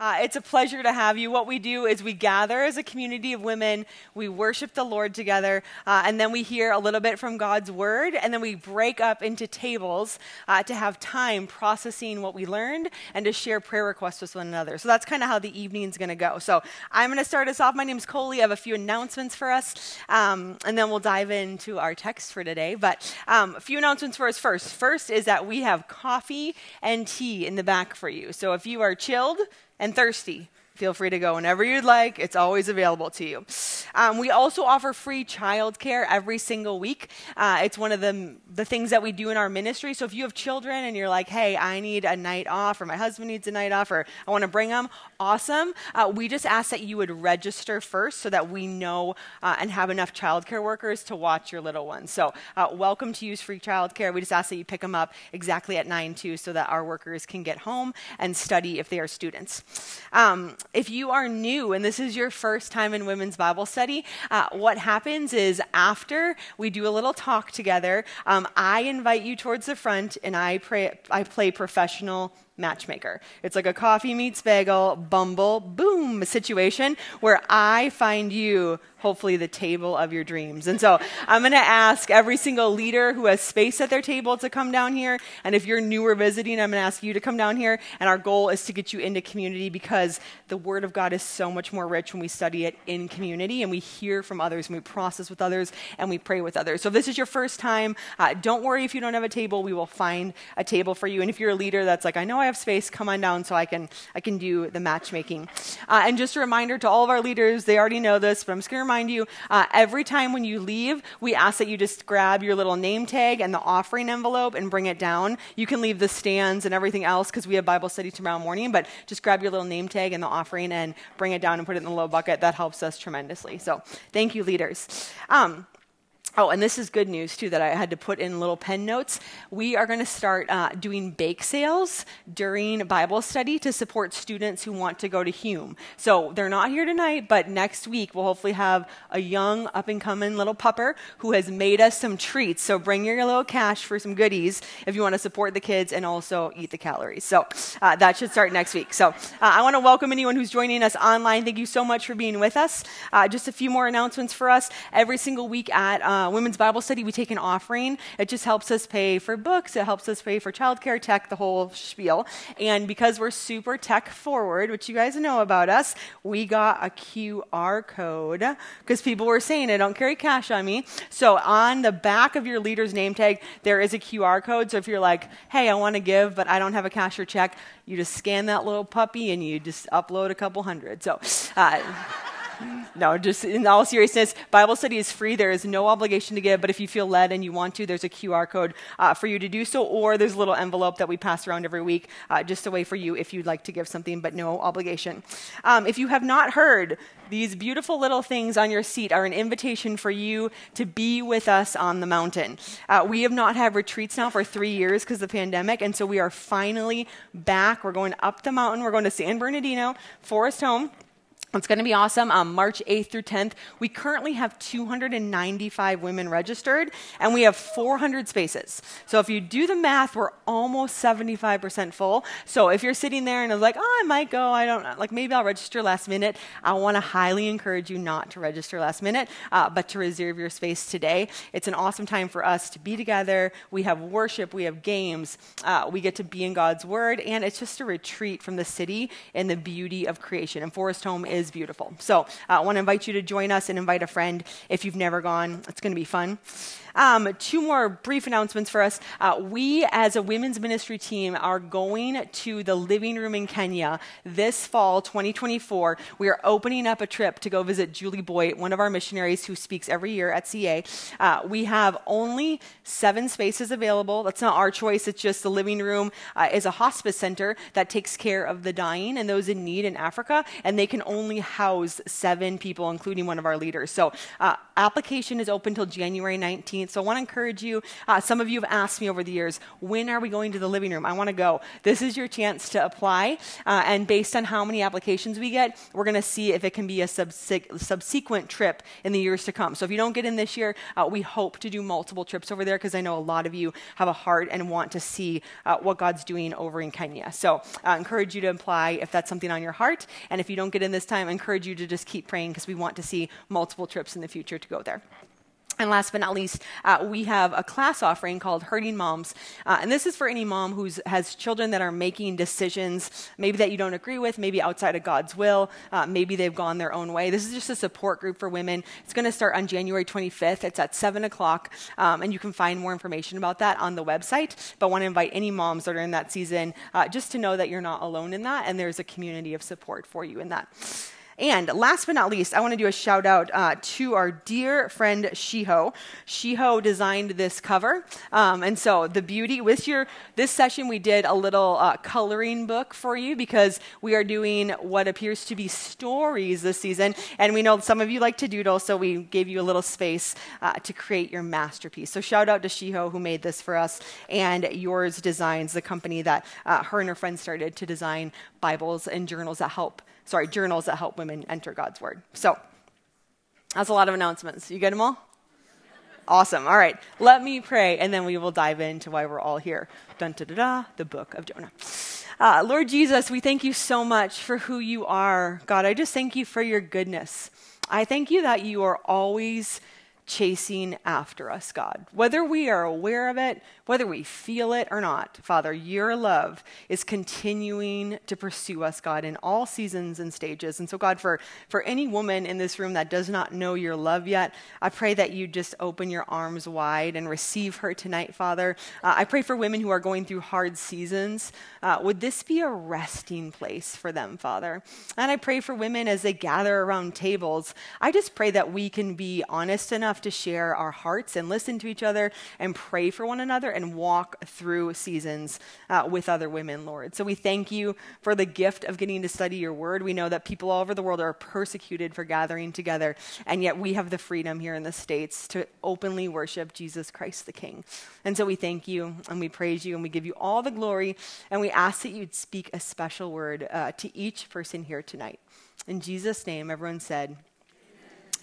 Uh, it's a pleasure to have you. What we do is we gather as a community of women, we worship the Lord together, uh, and then we hear a little bit from God's word, and then we break up into tables uh, to have time processing what we learned and to share prayer requests with one another. So that's kind of how the evening's going to go. So I'm going to start us off. My name's Colie. I have a few announcements for us, um, and then we'll dive into our text for today. But um, a few announcements for us first. First is that we have coffee and tea in the back for you. So if you are chilled, and thirsty Feel free to go whenever you'd like. It's always available to you. Um, we also offer free childcare every single week. Uh, it's one of the, the things that we do in our ministry. So if you have children and you're like, hey, I need a night off, or my husband needs a night off, or I want to bring them, awesome. Uh, we just ask that you would register first so that we know uh, and have enough childcare workers to watch your little ones. So uh, welcome to use free childcare. We just ask that you pick them up exactly at 9 2 so that our workers can get home and study if they are students. Um, if you are new and this is your first time in women's Bible study, uh, what happens is after we do a little talk together, um, I invite you towards the front and I, pray, I play professional matchmaker. It's like a coffee meets bagel, bumble, boom situation where I find you hopefully the table of your dreams. And so I'm going to ask every single leader who has space at their table to come down here. And if you're new or visiting, I'm going to ask you to come down here. And our goal is to get you into community because the The word of God is so much more rich when we study it in community and we hear from others and we process with others and we pray with others. So if this is your first time, uh, don't worry if you don't have a table. We will find a table for you. And if you're a leader that's like, I know I have space, come on down so I can, I can do the matchmaking. Uh, and just a reminder to all of our leaders, they already know this, but I'm just going to remind you uh, every time when you leave, we ask that you just grab your little name tag and the offering envelope and bring it down. You can leave the stands and everything else because we have Bible study tomorrow morning, but just grab your little name tag and the offering and bring it down and put it in the low bucket. That helps us tremendously. So thank you, leaders. Um, Oh, and this is good news too that I had to put in little pen notes. We are going to start uh, doing bake sales during Bible study to support students who want to go to Hume. So they're not here tonight, but next week we'll hopefully have a young, up and coming little pupper who has made us some treats. So bring your little cash for some goodies if you want to support the kids and also eat the calories. So uh, that should start next week. So uh, I want to welcome anyone who's joining us online. Thank you so much for being with us. Uh, just a few more announcements for us. Every single week at uh, Women's Bible Study, we take an offering. It just helps us pay for books, it helps us pay for childcare, tech, the whole spiel. And because we're super tech forward, which you guys know about us, we got a QR code because people were saying, I don't carry cash on me. So on the back of your leader's name tag, there is a QR code. So if you're like, hey, I want to give, but I don't have a cash or check, you just scan that little puppy and you just upload a couple hundred. So, uh, no, just in all seriousness, Bible study is free. There is no obligation to give, but if you feel led and you want to, there's a QR code uh, for you to do so, or there's a little envelope that we pass around every week, uh, just a way for you if you'd like to give something, but no obligation. Um, if you have not heard, these beautiful little things on your seat are an invitation for you to be with us on the mountain. Uh, we have not had retreats now for three years because of the pandemic, and so we are finally back. We're going up the mountain. We're going to San Bernardino, Forest Home. It's going to be awesome. Um, March 8th through 10th. We currently have 295 women registered, and we have 400 spaces. So if you do the math, we're almost 75% full. So if you're sitting there and it's like, oh, I might go, I don't know, like maybe I'll register last minute, I want to highly encourage you not to register last minute, uh, but to reserve your space today. It's an awesome time for us to be together. We have worship, we have games, uh, we get to be in God's Word, and it's just a retreat from the city and the beauty of creation. And Forest Home is is beautiful. So uh, I want to invite you to join us and invite a friend if you've never gone. It's going to be fun. Um, two more brief announcements for us. Uh, we, as a women's ministry team, are going to the living room in Kenya this fall, 2024. We are opening up a trip to go visit Julie Boyd, one of our missionaries who speaks every year at CA. Uh, we have only seven spaces available. That's not our choice, it's just the living room uh, is a hospice center that takes care of the dying and those in need in Africa, and they can only house seven people, including one of our leaders. So, uh, application is open till January 19th. 15th. So I want to encourage you. Uh, some of you have asked me over the years, when are we going to the living room? I want to go. This is your chance to apply. Uh, and based on how many applications we get, we're going to see if it can be a subsequent trip in the years to come. So if you don't get in this year, uh, we hope to do multiple trips over there because I know a lot of you have a heart and want to see uh, what God's doing over in Kenya. So I encourage you to apply if that's something on your heart. And if you don't get in this time, I encourage you to just keep praying because we want to see multiple trips in the future to go there. And last but not least, uh, we have a class offering called Hurting Moms. Uh, and this is for any mom who has children that are making decisions, maybe that you don't agree with, maybe outside of God's will, uh, maybe they've gone their own way. This is just a support group for women. It's going to start on January 25th. It's at 7 o'clock. Um, and you can find more information about that on the website. But I want to invite any moms that are in that season uh, just to know that you're not alone in that and there's a community of support for you in that. And last but not least, I want to do a shout out uh, to our dear friend Shiho. Shiho designed this cover. Um, and so the beauty with your this session, we did a little uh, coloring book for you because we are doing what appears to be stories this season. And we know some of you like to doodle, so we gave you a little space uh, to create your masterpiece. So shout out to Shiho who made this for us, and Yours Designs, the company that uh, her and her friends started to design Bibles and journals that help sorry, journals that help women enter God's Word. So that's a lot of announcements. You get them all? Awesome. All right. Let me pray, and then we will dive into why we're all here. Dun da da da, the book of Jonah. Uh, Lord Jesus, we thank you so much for who you are. God, I just thank you for your goodness. I thank you that you are always chasing after us, God. Whether we are aware of it, whether we feel it or not, Father, your love is continuing to pursue us, God, in all seasons and stages. And so, God, for, for any woman in this room that does not know your love yet, I pray that you just open your arms wide and receive her tonight, Father. Uh, I pray for women who are going through hard seasons. Uh, would this be a resting place for them, Father? And I pray for women as they gather around tables. I just pray that we can be honest enough to share our hearts and listen to each other and pray for one another and walk through seasons uh, with other women, Lord. So we thank you for the gift of getting to study your word. We know that people all over the world are persecuted for gathering together, and yet we have the freedom here in the States to openly worship Jesus Christ the King. And so we thank you and we praise you and we give you all the glory, and we ask that you'd speak a special word uh, to each person here tonight. In Jesus' name, everyone said,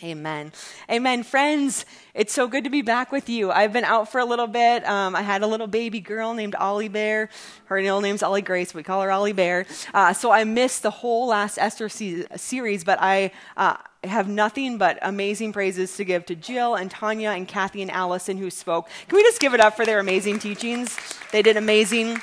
Amen. Amen. Friends, it's so good to be back with you. I've been out for a little bit. Um, I had a little baby girl named Ollie Bear. Her real name's Ollie Grace. We call her Ollie Bear. Uh, so I missed the whole last Esther se- series, but I uh, have nothing but amazing praises to give to Jill and Tanya and Kathy and Allison who spoke. Can we just give it up for their amazing teachings? They did amazing.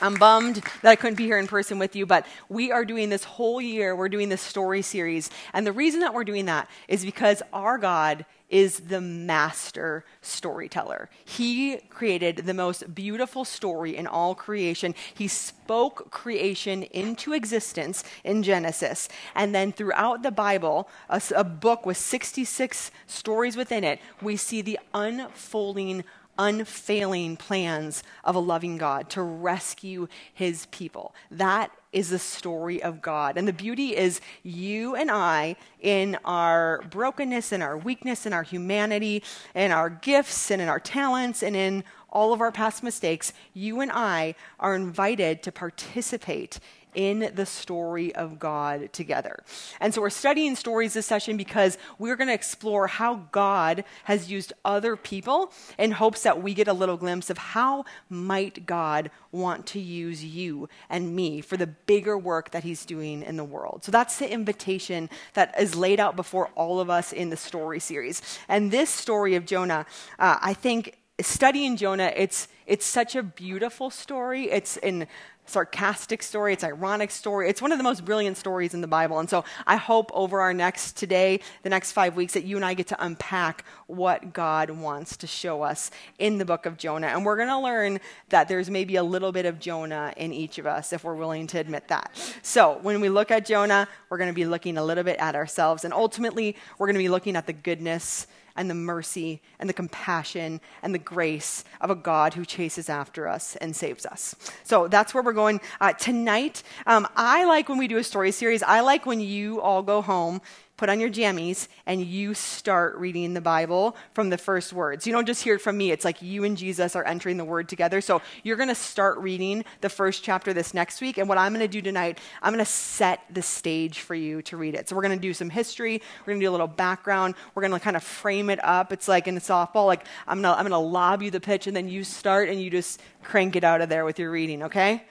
I'm bummed that I couldn't be here in person with you, but we are doing this whole year, we're doing this story series. And the reason that we're doing that is because our God is the master storyteller. He created the most beautiful story in all creation. He spoke creation into existence in Genesis. And then throughout the Bible, a, a book with 66 stories within it, we see the unfolding unfailing plans of a loving God to rescue his people. That is the story of God. And the beauty is you and I, in our brokenness and our weakness and our humanity and our gifts and in our talents and in all of our past mistakes, you and I are invited to participate in the story of God together. And so we're studying stories this session because we're going to explore how God has used other people in hopes that we get a little glimpse of how might God want to use you and me for the bigger work that he's doing in the world. So that's the invitation that is laid out before all of us in the story series. And this story of Jonah, uh, I think studying Jonah, it's it's such a beautiful story. It's in sarcastic story, it's ironic story. It's one of the most brilliant stories in the Bible. And so I hope over our next today, the next five weeks, that you and I get to unpack what God wants to show us in the book of Jonah. And we're going to learn that there's maybe a little bit of Jonah in each of us if we're willing to admit that. So when we look at Jonah, we're going to be looking a little bit at ourselves. And ultimately, we're going to be looking at the goodness and the mercy and the compassion and the grace of a God who chases after us and saves us. So that's where we're going uh, tonight. Um, I like when we do a story series, I like when you all go home put on your jammies, and you start reading the Bible from the first words. You don't just hear it from me. It's like you and Jesus are entering the Word together. So you're going to start reading the first chapter this next week. And what I'm going to do tonight, I'm going to set the stage for you to read it. So we're going to do some history. We're going to do a little background. We're going to kind of frame it up. It's like in softball, like I'm going to I'm going to lob you the pitch, and then you start and you just crank it out of there with your reading, okay?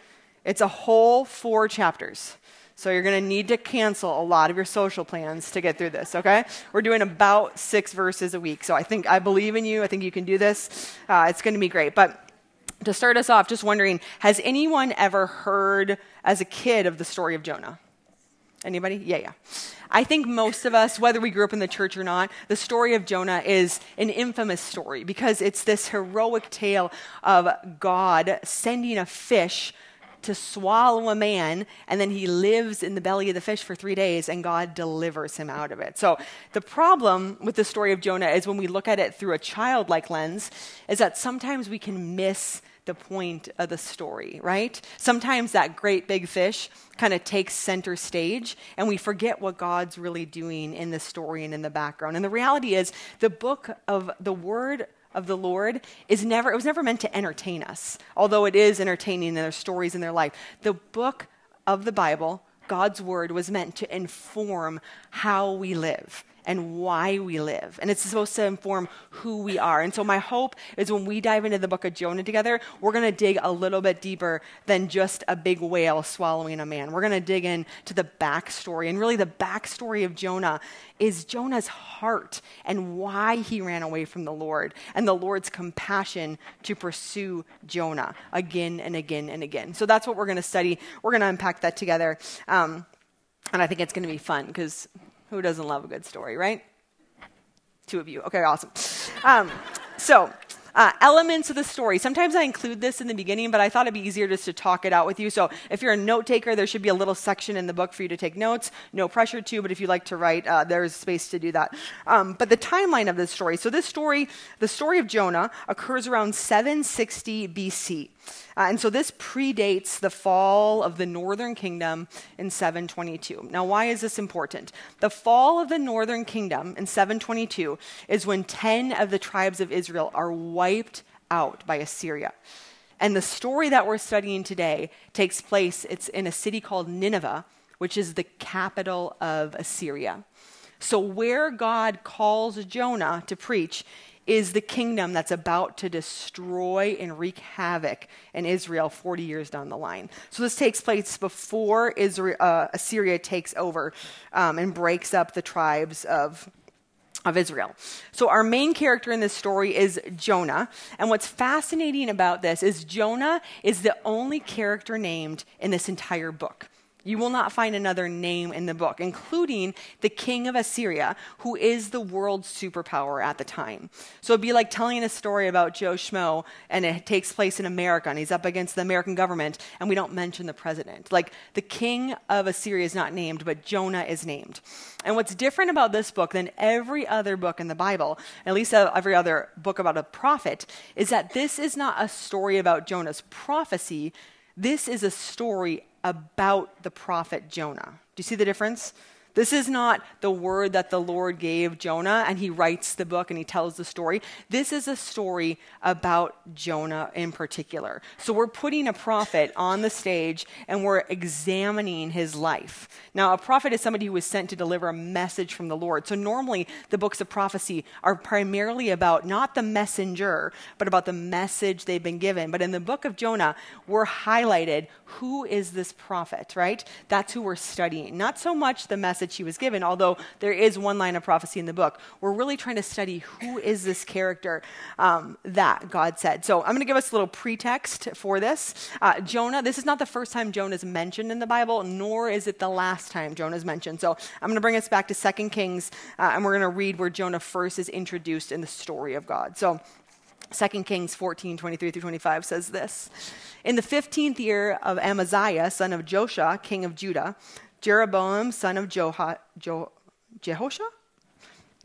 It's a whole four chapters. So you're going to need to cancel a lot of your social plans to get through this, okay? We're doing about six verses a week. So I think I believe in you. I think you can do this. Uh, it's going to be great. But to start us off, just wondering has anyone ever heard as a kid of the story of Jonah? Anybody? Yeah, yeah. I think most of us, whether we grew up in the church or not, the story of Jonah is an infamous story because it's this heroic tale of God sending a fish to swallow a man, and then he lives in the belly of the fish for three days, and God delivers him out of it. So, the problem with the story of Jonah is when we look at it through a childlike lens, is that sometimes we can miss the point of the story, right? Sometimes that great big fish kind of takes center stage and we forget what God's really doing in the story and in the background. And the reality is, the book of the Word of the Lord is never, it was never meant to entertain us, although it is entertaining in their stories in their life. The book of the Bible, God's word, was meant to inform how we live and why we live. And it's supposed to inform who we are. And so, my hope is when we dive into the book of Jonah together, we're going to dig a little bit deeper than just a big whale swallowing a man. We're going to dig into the backstory. And really, the backstory of Jonah is Jonah's heart and why he ran away from the Lord and the Lord's compassion to pursue Jonah again and again and again. So, that's what we're going to study. We're going to unpack that together. Um, and I think it's going to be fun because who doesn't love a good story, right? Two of you. Okay, awesome. Um, so, uh, elements of the story. Sometimes I include this in the beginning, but I thought it'd be easier just to talk it out with you. So if you're a note taker, there should be a little section in the book for you to take notes. No pressure to, but if you like to write, uh, there's space to do that. Um, but the timeline of this story. So this story, the story of Jonah, occurs around 760 BC. Uh, and so this predates the fall of the northern kingdom in 722. Now, why is this important? The fall of the northern kingdom in 722 is when 10 of the tribes of Israel are wiped out by Assyria. And the story that we're studying today takes place it's in a city called Nineveh, which is the capital of Assyria. So where God calls Jonah to preach is the kingdom that's about to destroy and wreak havoc in Israel 40 years down the line. So this takes place before Israel, uh, Assyria takes over um, and breaks up the tribes of of Israel. So, our main character in this story is Jonah. And what's fascinating about this is Jonah is the only character named in this entire book. You will not find another name in the book, including the king of Assyria, who is the world's superpower at the time. So it'd be like telling a story about Joe Schmo, and it takes place in America, and he's up against the American government, and we don't mention the president. Like the king of Assyria is not named, but Jonah is named. And what's different about this book than every other book in the Bible, at least every other book about a prophet, is that this is not a story about Jonah's prophecy. This is a story about the prophet Jonah. Do you see the difference? This is not the word that the Lord gave Jonah and he writes the book and he tells the story. This is a story about Jonah in particular. So we're putting a prophet on the stage and we're examining his life. Now, a prophet is somebody who is sent to deliver a message from the Lord. So normally the books of prophecy are primarily about not the messenger, but about the message they've been given. But in the book of Jonah, we're highlighted who is this prophet, right? That's who we're studying. Not so much the message that she was given, although there is one line of prophecy in the book. We're really trying to study who is this character um, that God said. So I'm going to give us a little pretext for this. Uh, Jonah, this is not the first time Jonah is mentioned in the Bible, nor is it the last time Jonah is mentioned. So I'm going to bring us back to 2 Kings, uh, and we're going to read where Jonah first is introduced in the story of God. So 2 Kings 14, 23 through 25 says this In the 15th year of Amaziah, son of Joshua, king of Judah, Jeroboam, son of Jehosha,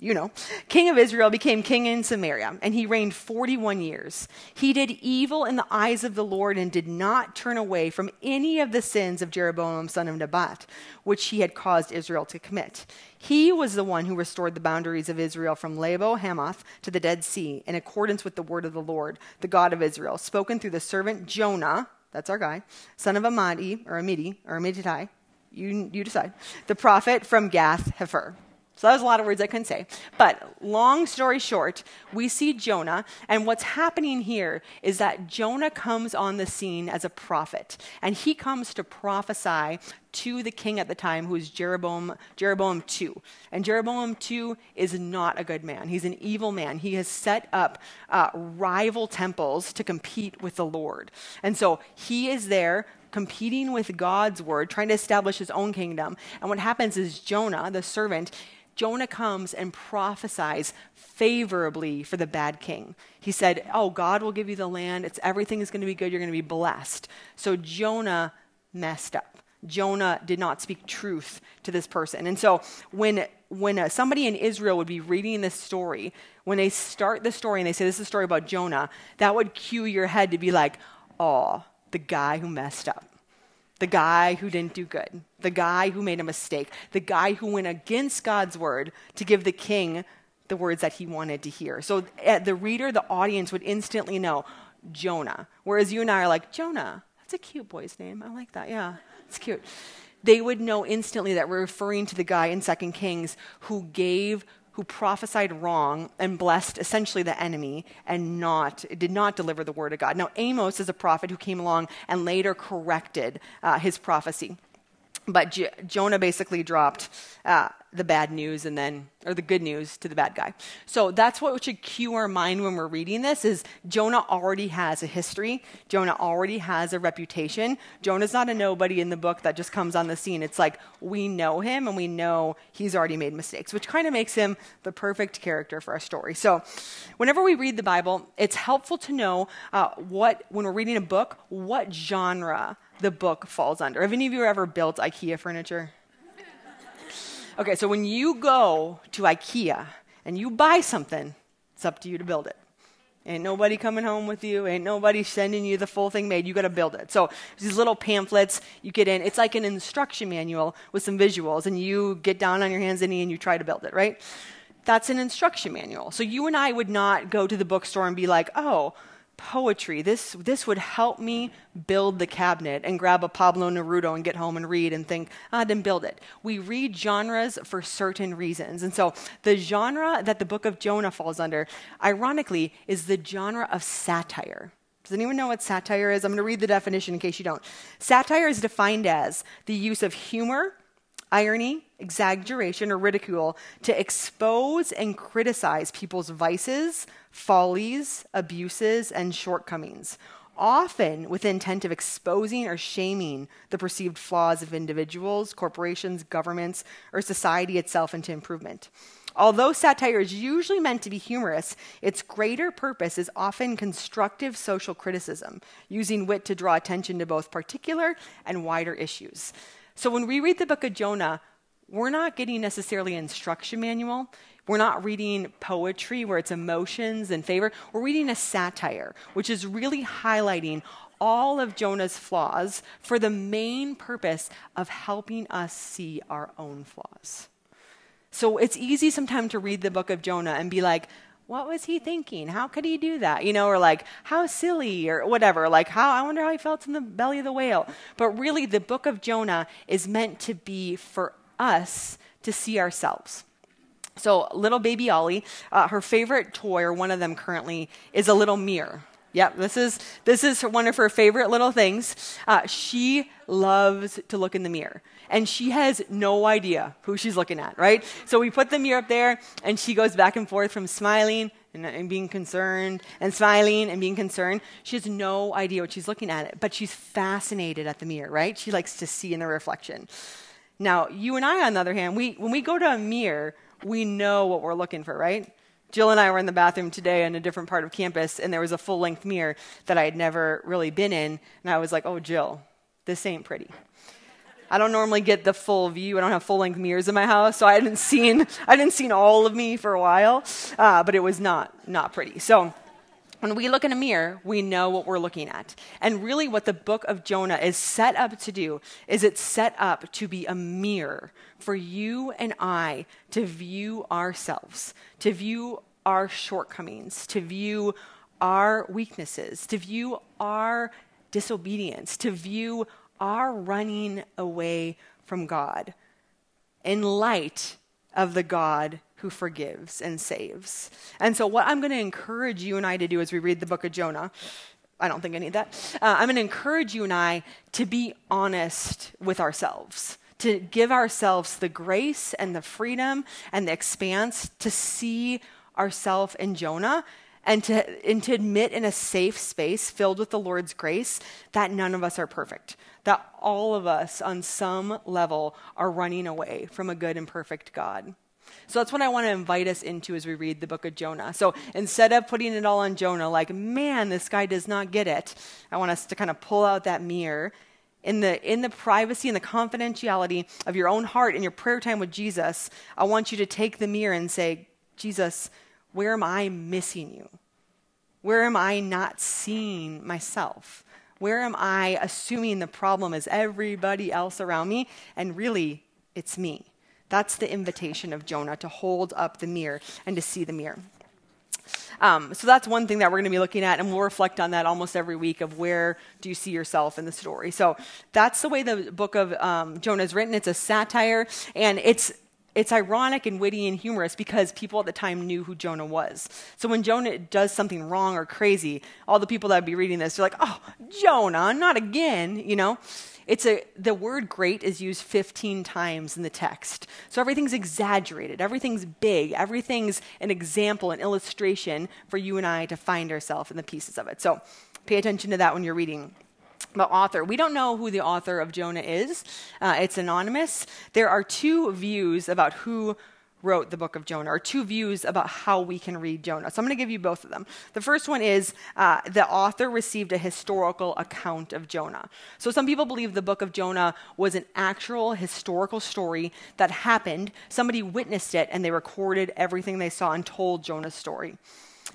you know, king of Israel, became king in Samaria, and he reigned 41 years. He did evil in the eyes of the Lord and did not turn away from any of the sins of Jeroboam, son of Nebat, which he had caused Israel to commit. He was the one who restored the boundaries of Israel from Lebo Hamath to the Dead Sea in accordance with the word of the Lord, the God of Israel, spoken through the servant Jonah, that's our guy, son of Amadi, or Amidi, or Amiditai, you, you decide, the prophet from Gath Hepher. So that was a lot of words I couldn't say. But long story short, we see Jonah, and what's happening here is that Jonah comes on the scene as a prophet, and he comes to prophesy to the king at the time, who is Jeroboam, Jeroboam II. And Jeroboam II is not a good man. He's an evil man. He has set up uh, rival temples to compete with the Lord. And so he is there competing with God's word, trying to establish his own kingdom. And what happens is Jonah, the servant, Jonah comes and prophesies favorably for the bad king. He said, Oh, God will give you the land. It's everything is going to be good. You're going to be blessed. So Jonah messed up. Jonah did not speak truth to this person. And so when when uh, somebody in Israel would be reading this story, when they start the story and they say this is a story about Jonah, that would cue your head to be like, "Oh, the guy who messed up." the guy who didn't do good, the guy who made a mistake, the guy who went against God's word to give the king the words that he wanted to hear. So uh, the reader, the audience would instantly know Jonah. Whereas you and I are like, Jonah, that's a cute boy's name. I like that. Yeah, it's cute. They would know instantly that we're referring to the guy in Second Kings who gave who prophesied wrong and blessed essentially the enemy and not did not deliver the word of God. Now Amos is a prophet who came along and later corrected uh, his prophecy. But J- Jonah basically dropped uh, the bad news and then or the good news to the bad guy. So that's what should cue our mind when we're reading this is Jonah already has a history. Jonah already has a reputation. Jonah's not a nobody in the book that just comes on the scene. It's like we know him and we know he's already made mistakes, which kind of makes him the perfect character for our story. So whenever we read the Bible, it's helpful to know uh, what when we're reading a book, what genre the book falls under. Have any of you ever built IKEA furniture? Okay, so when you go to IKEA and you buy something, it's up to you to build it. Ain't nobody coming home with you. Ain't nobody sending you the full thing made. You got to build it. So these little pamphlets you get in. It's like an instruction manual with some visuals, and you get down on your hands and knees and you try to build it, right? That's an instruction manual. So you and I would not go to the bookstore and be like, oh, poetry. This, this would help me build the cabinet and grab a Pablo Neruda and get home and read and think, ah, I didn't build it. We read genres for certain reasons. And so the genre that the book of Jonah falls under, ironically, is the genre of satire. Does anyone know what satire is? I'm going to read the definition in case you don't. Satire is defined as the use of humor, irony, exaggeration, or ridicule to expose and criticize people's vices, follies, abuses, and shortcomings, often with intent of exposing or shaming the perceived flaws of individuals, corporations, governments, or society itself into improvement. Although satire is usually meant to be humorous, its greater purpose is often constructive social criticism, using wit to draw attention to both particular and wider issues. So when we read the book of Jonah, we're not getting necessarily an instruction manual. We're not reading poetry where it's emotions and favor. We're reading a satire, which is really highlighting all of Jonah's flaws for the main purpose of helping us see our own flaws. So it's easy sometimes to read the book of Jonah and be like, what was he thinking? How could he do that? You know, or like, how silly, or whatever. Like, how, I wonder how he felt in the belly of the whale. But really, the book of Jonah is meant to be for us to see ourselves. So, little baby Ollie, uh, her favorite toy, or one of them currently, is a little mirror. Yep, this is this is one of her favorite little things. Uh, she loves to look in the mirror, and she has no idea who she's looking at. Right? So we put the mirror up there, and she goes back and forth from smiling and, and being concerned, and smiling and being concerned. She has no idea what she's looking at, but she's fascinated at the mirror. Right? She likes to see in the reflection. Now, you and I, on the other hand, we when we go to a mirror we know what we're looking for, right? Jill and I were in the bathroom today in a different part of campus, and there was a full length mirror that I had never really been in. And I was like, oh, Jill, this ain't pretty. I don't normally get the full view. I don't have full length mirrors in my house, so I hadn't seen I didn't seen all of me for a while, uh, but it was not not pretty. So when we look in a mirror, we know what we're looking at. And really, what the book of Jonah is set up to do is it's set up to be a mirror for you and I to view ourselves, to view our shortcomings, to view our weaknesses, to view our disobedience, to view our running away from God in light of the God who forgives and saves. And so, what I'm going to encourage you and I to do as we read the book of Jonah, I don't think I need that. Uh, I'm going to encourage you and I to be honest with ourselves, to give ourselves the grace and the freedom and the expanse to see ourselves in Jonah and to, and to admit in a safe space filled with the Lord's grace that none of us are perfect, that all of us on some level are running away from a good and perfect God. So that's what I want to invite us into as we read the book of Jonah. So instead of putting it all on Jonah, like, man, this guy does not get it, I want us to kind of pull out that mirror in the, in the privacy and the confidentiality of your own heart in your prayer time with Jesus. I want you to take the mirror and say, Jesus, where am I missing you? Where am I not seeing myself? Where am I assuming the problem is everybody else around me? And really, it's me. That's the invitation of Jonah to hold up the mirror and to see the mirror. Um, so that's one thing that we're going to be looking at, and we'll reflect on that almost every week of where do you see yourself in the story. So that's the way the book of um, Jonah is written. It's a satire, and it's it's ironic and witty and humorous because people at the time knew who Jonah was. So when Jonah does something wrong or crazy, all the people that would be reading this are like, "Oh, Jonah, not again!" You know. It's a the word great is used 15 times in the text. So everything's exaggerated, everything's big, everything's an example, an illustration for you and I to find ourselves in the pieces of it. So pay attention to that when you're reading the author. We don't know who the author of Jonah is. Uh, it's anonymous. There are two views about who wrote the book of Jonah, or two views about how we can read Jonah. So I'm going to give you both of them. The first one is uh, the author received a historical account of Jonah. So some people believe the book of Jonah was an actual historical story that happened. Somebody witnessed it, and they recorded everything they saw and told Jonah's story.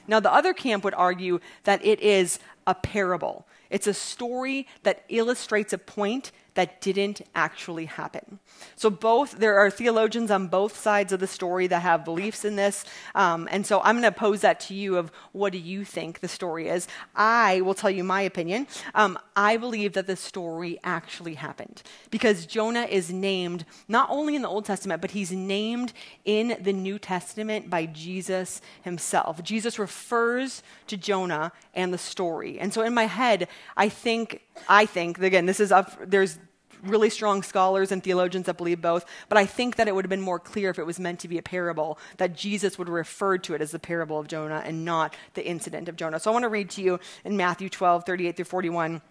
Now, the other camp would argue that it is a parable. It's a story that illustrates a point that didn't actually happen. So, both, there are theologians on both sides of the story that have beliefs in this. Um, and so, I'm going to pose that to you of what do you think the story is? I will tell you my opinion. Um, I believe that the story actually happened because Jonah is named not only in the Old Testament, but he's named in the New Testament by Jesus himself. Jesus refers to Jonah and the story. And so, in my head, I think, I think, again, this is up, there's really strong scholars and theologians that believe both, but I think that it would have been more clear if it was meant to be a parable, that Jesus would have referred to it as the parable of Jonah and not the incident of Jonah. So I want to read to you in Matthew 12, 38 through 41,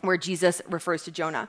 where Jesus refers to Jonah.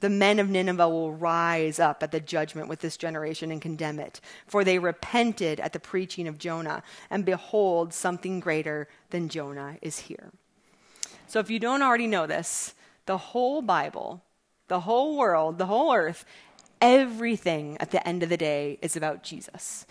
The men of Nineveh will rise up at the judgment with this generation and condemn it, for they repented at the preaching of Jonah, and behold, something greater than Jonah is here. So if you don't already know this, the whole Bible, the whole world, the whole earth everything at the end of the day is about Jesus.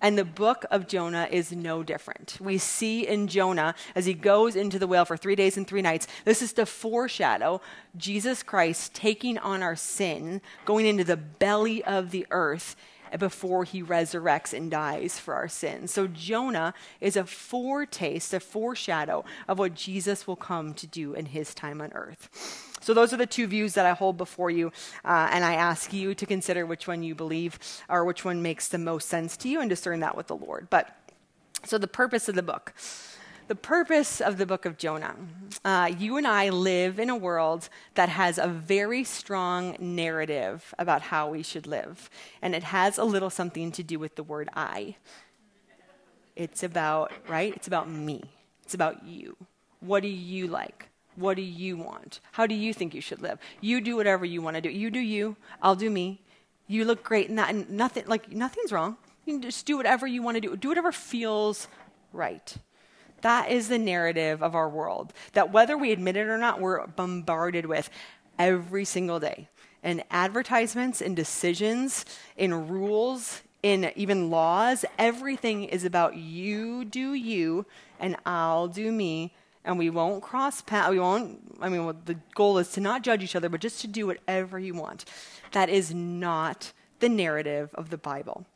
And the book of Jonah is no different. We see in Jonah, as he goes into the whale for three days and three nights, this is to foreshadow Jesus Christ taking on our sin, going into the belly of the earth before he resurrects and dies for our sins. So Jonah is a foretaste, a foreshadow of what Jesus will come to do in his time on earth. So, those are the two views that I hold before you, uh, and I ask you to consider which one you believe or which one makes the most sense to you and discern that with the Lord. But, so the purpose of the book. The purpose of the book of Jonah. Uh, you and I live in a world that has a very strong narrative about how we should live, and it has a little something to do with the word I. It's about, right? It's about me. It's about you. What do you like? What do you want? How do you think you should live? You do whatever you want to do. You do you. I'll do me. You look great in that, and nothing like nothing's wrong. You can just do whatever you want to do. Do whatever feels right. That is the narrative of our world. That whether we admit it or not, we're bombarded with every single day. And advertisements and decisions, in rules, in even laws, everything is about you do you and I'll do me and we won't cross paths. We won't. I mean, well, the goal is to not judge each other, but just to do whatever you want. That is not the narrative of the Bible.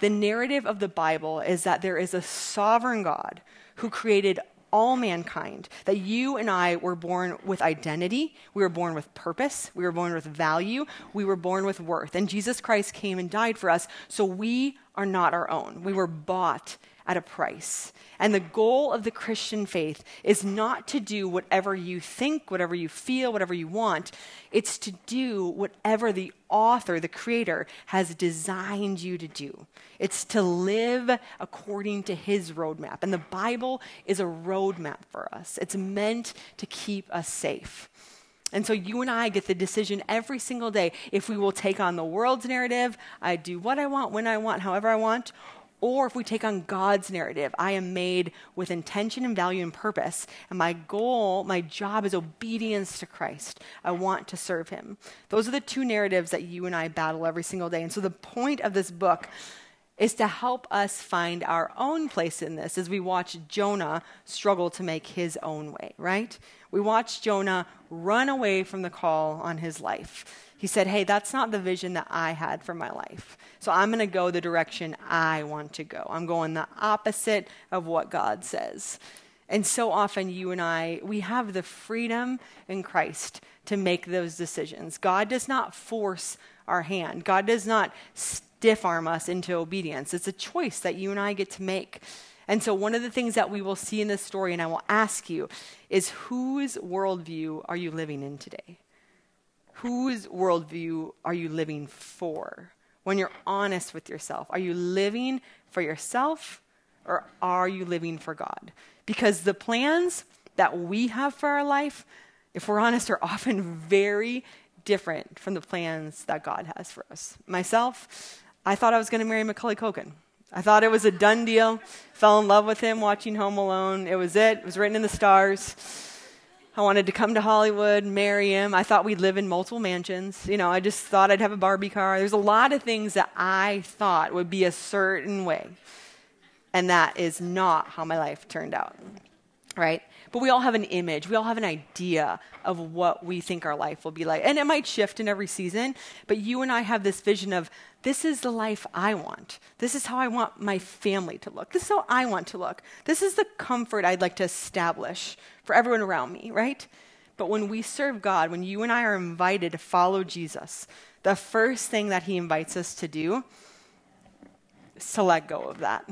The narrative of the Bible is that there is a sovereign God who created all mankind, that you and I were born with identity, we were born with purpose, we were born with value, we were born with worth. And Jesus Christ came and died for us, so we are not our own. We were bought at a price. And the goal of the Christian faith is not to do whatever you think, whatever you feel, whatever you want. It's to do whatever the author, the creator, has designed you to do. It's to live according to his roadmap. And the Bible is a roadmap for us, it's meant to keep us safe. And so you and I get the decision every single day if we will take on the world's narrative, I do what I want, when I want, however I want, or if we take on God's narrative, I am made with intention and value and purpose, and my goal, my job is obedience to Christ. I want to serve Him. Those are the two narratives that you and I battle every single day. And so the point of this book is to help us find our own place in this as we watch Jonah struggle to make his own way, right? We watch Jonah run away from the call on his life. He said, Hey, that's not the vision that I had for my life. So I'm going to go the direction I want to go. I'm going the opposite of what God says. And so often, you and I, we have the freedom in Christ to make those decisions. God does not force our hand, God does not stiff arm us into obedience. It's a choice that you and I get to make. And so, one of the things that we will see in this story, and I will ask you, is whose worldview are you living in today? Whose worldview are you living for? When you're honest with yourself, are you living for yourself or are you living for God? Because the plans that we have for our life, if we're honest, are often very different from the plans that God has for us. Myself, I thought I was going to marry Macaulay Culkin. I thought it was a done deal. Fell in love with him watching Home Alone. It was it. It was written in the stars. I wanted to come to Hollywood, marry him. I thought we'd live in multiple mansions. You know, I just thought I'd have a Barbie car. There's a lot of things that I thought would be a certain way. And that is not how my life turned out. Right? But we all have an image. We all have an idea of what we think our life will be like. And it might shift in every season, but you and I have this vision of this is the life I want. This is how I want my family to look. This is how I want to look. This is the comfort I'd like to establish for everyone around me, right? But when we serve God, when you and I are invited to follow Jesus, the first thing that he invites us to do is to let go of that,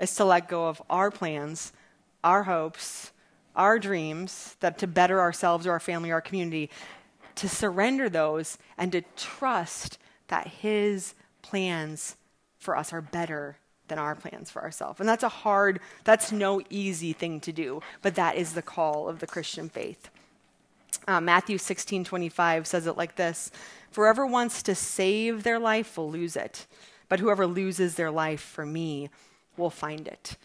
is to let go of our plans, our hopes, our dreams, that to better ourselves or our family or our community, to surrender those and to trust that his plans for us are better than our plans for ourselves. And that's a hard, that's no easy thing to do, but that is the call of the Christian faith. Uh, Matthew 16 25 says it like this whoever wants to save their life will lose it, but whoever loses their life for me will find it.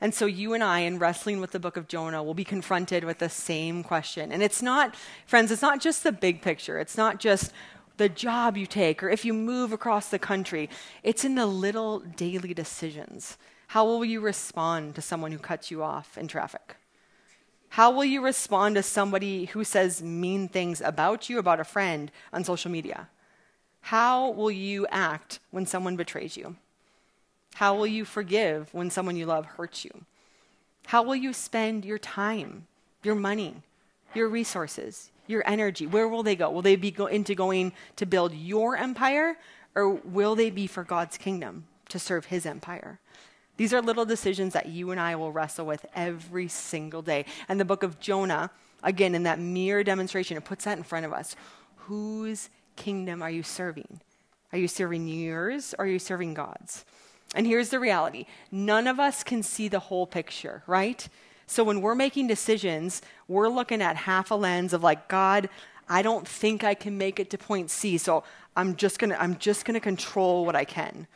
And so you and I, in wrestling with the book of Jonah, will be confronted with the same question. And it's not, friends, it's not just the big picture. It's not just the job you take or if you move across the country. It's in the little daily decisions. How will you respond to someone who cuts you off in traffic? How will you respond to somebody who says mean things about you, about a friend on social media? How will you act when someone betrays you? How will you forgive when someone you love hurts you? How will you spend your time, your money, your resources, your energy? Where will they go? Will they be go into going to build your empire, or will they be for God's kingdom to serve his empire? These are little decisions that you and I will wrestle with every single day. And the book of Jonah, again, in that mere demonstration, it puts that in front of us. Whose kingdom are you serving? Are you serving yours or are you serving God's? And here's the reality none of us can see the whole picture, right? So when we're making decisions, we're looking at half a lens of like, God, I don't think I can make it to point C, so I'm just gonna, I'm just gonna control what I can.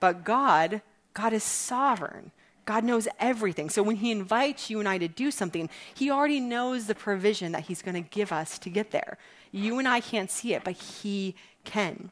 But God, God is sovereign. God knows everything. So when He invites you and I to do something, He already knows the provision that He's going to give us to get there. You and I can't see it, but He can.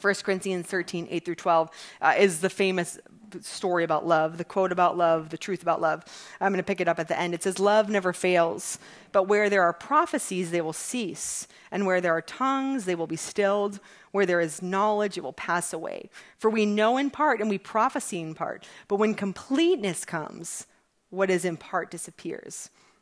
1 Corinthians 13, 8 through 12, uh, is the famous story about love, the quote about love, the truth about love. I'm going to pick it up at the end. It says, Love never fails, but where there are prophecies, they will cease. And where there are tongues, they will be stilled. Where there is knowledge, it will pass away. For we know in part and we prophesy in part. But when completeness comes, what is in part disappears.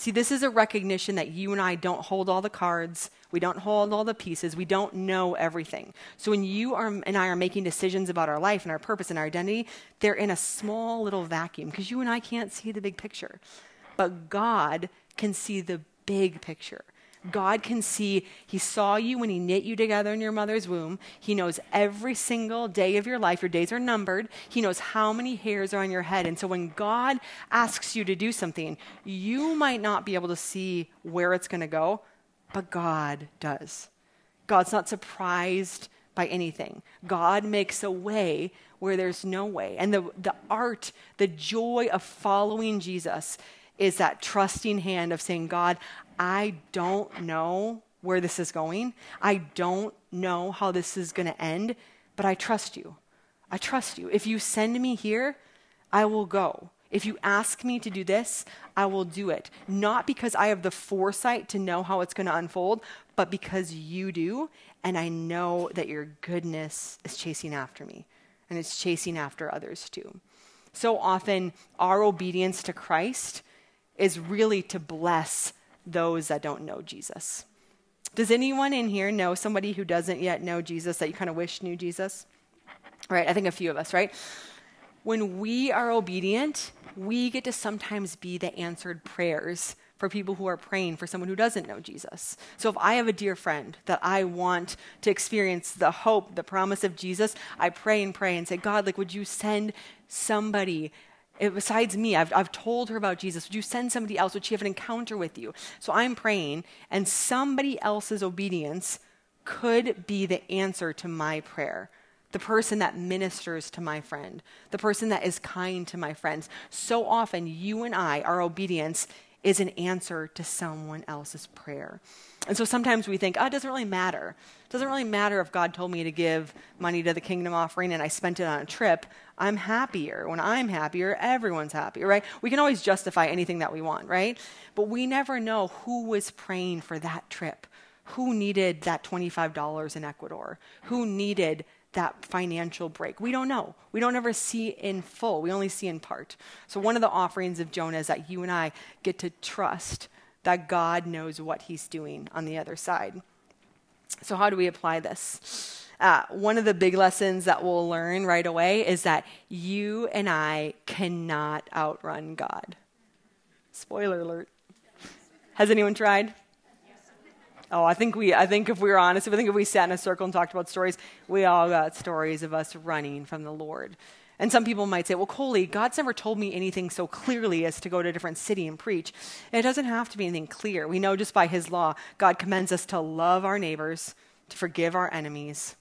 See, this is a recognition that you and I don't hold all the cards. We don't hold all the pieces. We don't know everything. So when you are, and I are making decisions about our life and our purpose and our identity, they're in a small little vacuum because you and I can't see the big picture. But God can see the big picture. God can see, He saw you when He knit you together in your mother's womb. He knows every single day of your life. Your days are numbered. He knows how many hairs are on your head. And so when God asks you to do something, you might not be able to see where it's going to go, but God does. God's not surprised by anything. God makes a way where there's no way. And the, the art, the joy of following Jesus is that trusting hand of saying, God, I don't know where this is going. I don't know how this is going to end, but I trust you. I trust you. If you send me here, I will go. If you ask me to do this, I will do it. Not because I have the foresight to know how it's going to unfold, but because you do. And I know that your goodness is chasing after me and it's chasing after others too. So often, our obedience to Christ is really to bless those that don't know Jesus. Does anyone in here know somebody who doesn't yet know Jesus that you kind of wish knew Jesus? Right, I think a few of us, right? When we are obedient, we get to sometimes be the answered prayers for people who are praying for someone who doesn't know Jesus. So if I have a dear friend that I want to experience the hope, the promise of Jesus, I pray and pray and say, God, like, would you send somebody besides me, I've, I've told her about Jesus. Would you send somebody else? Would she have an encounter with you? So I'm praying, and somebody else's obedience could be the answer to my prayer. The person that ministers to my friend, the person that is kind to my friends. So often, you and I, our obedience is an answer to someone else's prayer. And so sometimes we think, oh, it doesn't really matter. It doesn't really matter if God told me to give money to the kingdom offering and I spent it on a trip. I'm happier. When I'm happier, everyone's happier, right? We can always justify anything that we want, right? But we never know who was praying for that trip, who needed that $25 in Ecuador, who needed that financial break. We don't know. We don't ever see in full. We only see in part. So one of the offerings of Jonah is that you and I get to trust that God knows what he's doing on the other side. So, how do we apply this? Uh, one of the big lessons that we'll learn right away is that you and I cannot outrun God. Spoiler alert. Has anyone tried? Oh, I think we. I think if we were honest, I think if we sat in a circle and talked about stories, we all got stories of us running from the Lord. And some people might say, well, Colie, God's never told me anything so clearly as to go to a different city and preach. And it doesn't have to be anything clear. We know just by his law, God commends us to love our neighbors, to forgive our enemies,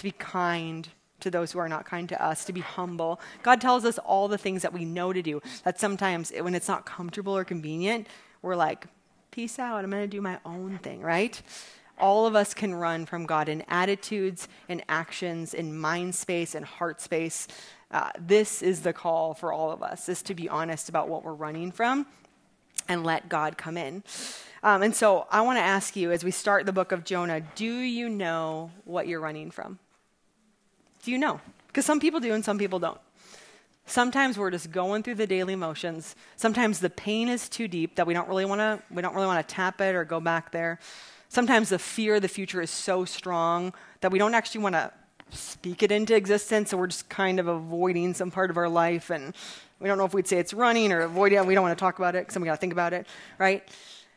to be kind to those who are not kind to us, to be humble. God tells us all the things that we know to do. That sometimes when it's not comfortable or convenient, we're like, peace out, I'm going to do my own thing, right? all of us can run from God in attitudes, in actions, in mind space, in heart space. Uh, this is the call for all of us, is to be honest about what we're running from and let God come in. Um, and so I want to ask you as we start the book of Jonah, do you know what you're running from? Do you know? Because some people do and some people don't. Sometimes we're just going through the daily motions. Sometimes the pain is too deep that we don't really want to we don't really want to tap it or go back there. Sometimes the fear of the future is so strong that we don't actually want to speak it into existence, so we're just kind of avoiding some part of our life, and we don't know if we'd say it's running or avoiding it. We don't want to talk about it because we got to think about it, right?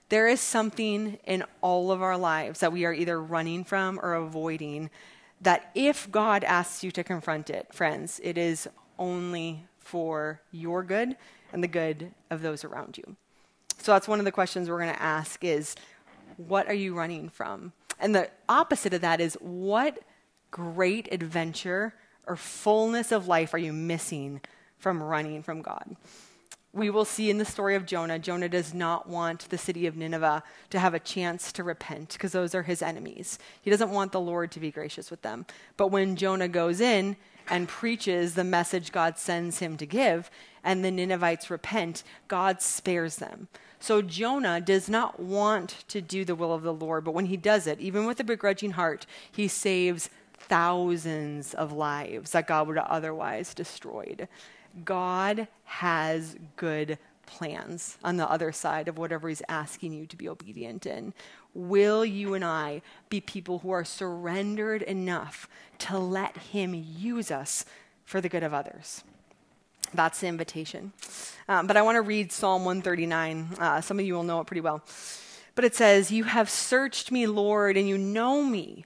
There is something in all of our lives that we are either running from or avoiding that if God asks you to confront it, friends, it is only for your good and the good of those around you. So that's one of the questions we're going to ask is what are you running from? And the opposite of that is what great adventure or fullness of life are you missing from running from God? We will see in the story of Jonah, Jonah does not want the city of Nineveh to have a chance to repent because those are his enemies. He doesn't want the Lord to be gracious with them. But when Jonah goes in and preaches the message God sends him to give, and the Ninevites repent, God spares them. So Jonah does not want to do the will of the Lord, but when he does it, even with a begrudging heart, he saves thousands of lives that God would have otherwise destroyed. God has good plans on the other side of whatever he's asking you to be obedient in. Will you and I be people who are surrendered enough to let him use us for the good of others? That's the invitation. Um, but I want to read Psalm 139. Uh, some of you will know it pretty well. But it says, You have searched me, Lord, and you know me.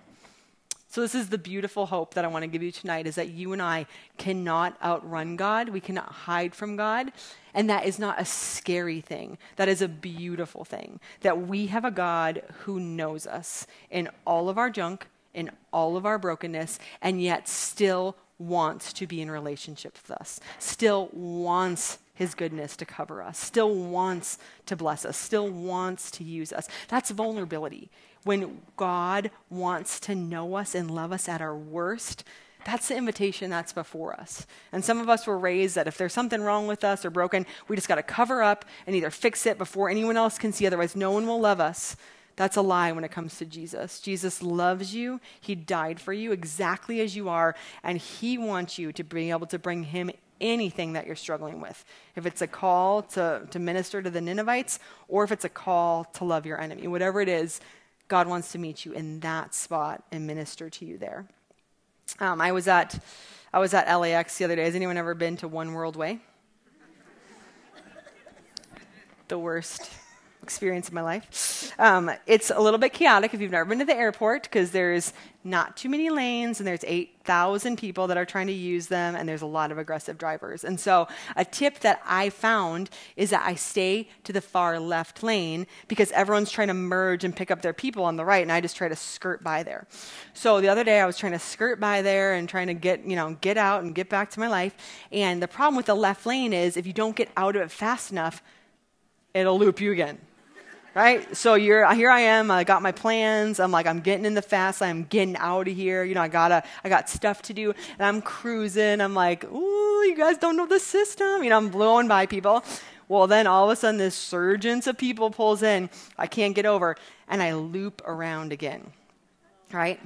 So this is the beautiful hope that I want to give you tonight is that you and I cannot outrun God. We cannot hide from God. And that is not a scary thing. That is a beautiful thing. That we have a God who knows us in all of our junk, in all of our brokenness, and yet still wants to be in relationship with us. Still wants his goodness to cover us, still wants to bless us, still wants to use us. That's vulnerability when God wants to know us and love us at our worst, that's the invitation that's before us. And some of us were raised that if there's something wrong with us or broken, we just got to cover up and either fix it before anyone else can see, otherwise, no one will love us. That's a lie when it comes to Jesus. Jesus loves you. He died for you exactly as you are, and He wants you to be able to bring Him anything that you're struggling with. If it's a call to, to minister to the Ninevites, or if it's a call to love your enemy, whatever it is, God wants to meet you in that spot and minister to you there. Um, I was at I was at LAX the other day. Has anyone ever been to One World Way? the worst experience in my life. Um, it's a little bit chaotic if you've never been to the airport because there's not too many lanes and there's 8,000 people that are trying to use them and there's a lot of aggressive drivers. And so, a tip that I found is that I stay to the far left lane because everyone's trying to merge and pick up their people on the right and I just try to skirt by there. So, the other day I was trying to skirt by there and trying to get, you know, get out and get back to my life. And the problem with the left lane is if you don't get out of it fast enough, it'll loop you again right? So you're here. I am. I got my plans. I'm like, I'm getting in the fast. I'm getting out of here. You know, I gotta. I got stuff to do, and I'm cruising. I'm like, ooh, you guys don't know the system. You know, I'm blowing by people. Well, then all of a sudden, this surgence of people pulls in. I can't get over, and I loop around again. Right?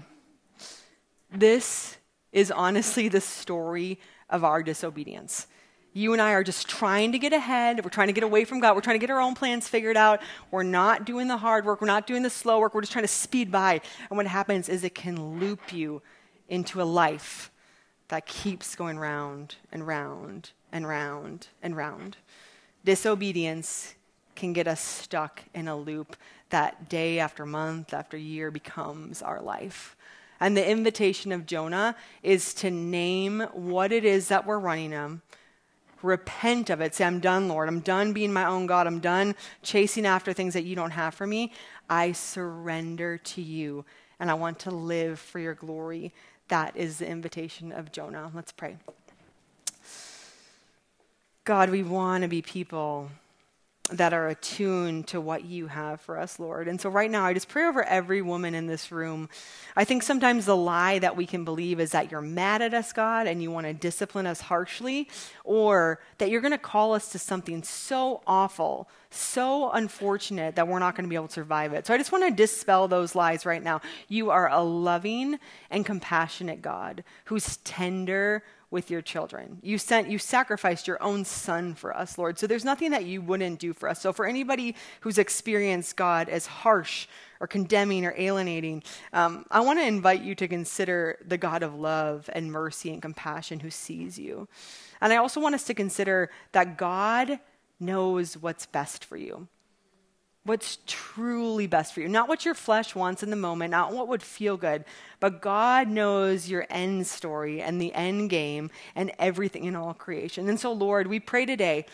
This is honestly the story of our disobedience. You and I are just trying to get ahead. We're trying to get away from God. We're trying to get our own plans figured out. We're not doing the hard work. We're not doing the slow work. We're just trying to speed by. And what happens is it can loop you into a life that keeps going round and round and round and round. Disobedience can get us stuck in a loop that day after month after year becomes our life. And the invitation of Jonah is to name what it is that we're running him, repent of it. Say, I'm done, Lord. I'm done being my own God. I'm done chasing after things that you don't have for me. I surrender to you, and I want to live for your glory. That is the invitation of Jonah. Let's pray. God, we want to be people that are attuned to what you have for us, Lord. And so, right now, I just pray over every woman in this room. I think sometimes the lie that we can believe is that you're mad at us, God, and you want to discipline us harshly, or that you're going to call us to something so awful, so unfortunate that we're not going to be able to survive it. So, I just want to dispel those lies right now. You are a loving and compassionate God who's tender with your children. You sent you sacrificed your own son for us, Lord. So there's nothing that you wouldn't do for us. So for anybody who's experienced God as harsh or condemning or alienating, um, I want to invite you to consider the God of love and mercy and compassion who sees you. And I also want us to consider that God knows what's best for you what's truly best for you. Not what your flesh wants in the moment, not what would feel good, but God knows your end story and the end game and everything in all creation. And so, Lord, we pray today,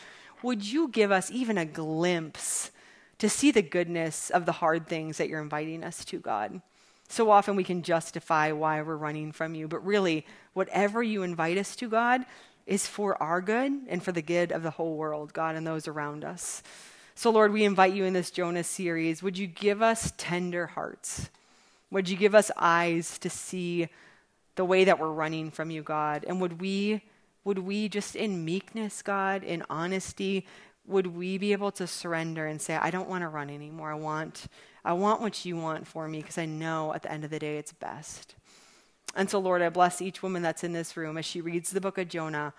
would you give us even a glimpse to see the goodness of the hard things that you're inviting us to, God? So often we can justify why we're running from you, but really, whatever you invite us to, God, is for our good and for the good of the whole world, God, and those around us. So, Lord, we invite you in this Jonah series. Would you give us tender hearts? Would you give us eyes to see the way that we're running from you, God? And would we, would we just in meekness, God, in honesty, would we be able to surrender and say, I don't want to run anymore. I want, I want what you want for me because I know at the end of the day it's best. And so, Lord, I bless each woman that's in this room as she reads the book of Jonah.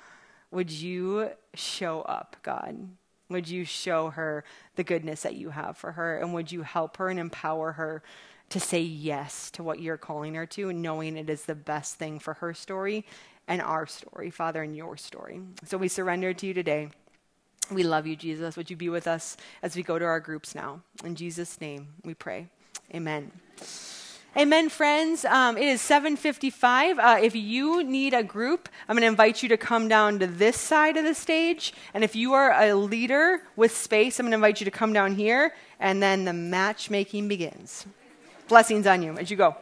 Would you show up, God? Would you show her the goodness that you have for her? And would you help her and empower her to say yes to what you're calling her to, knowing it is the best thing for her story and our story, Father, and your story? So we surrender to you today. We love you, Jesus. Would you be with us as we go to our groups now? In Jesus' name we pray. Amen. Amen, friends. Um, it is 7:55. Uh, if you need a group, I'm going to invite you to come down to this side of the stage. And if you are a leader with space, I'm going to invite you to come down here. And then the matchmaking begins. Blessings on you as you go.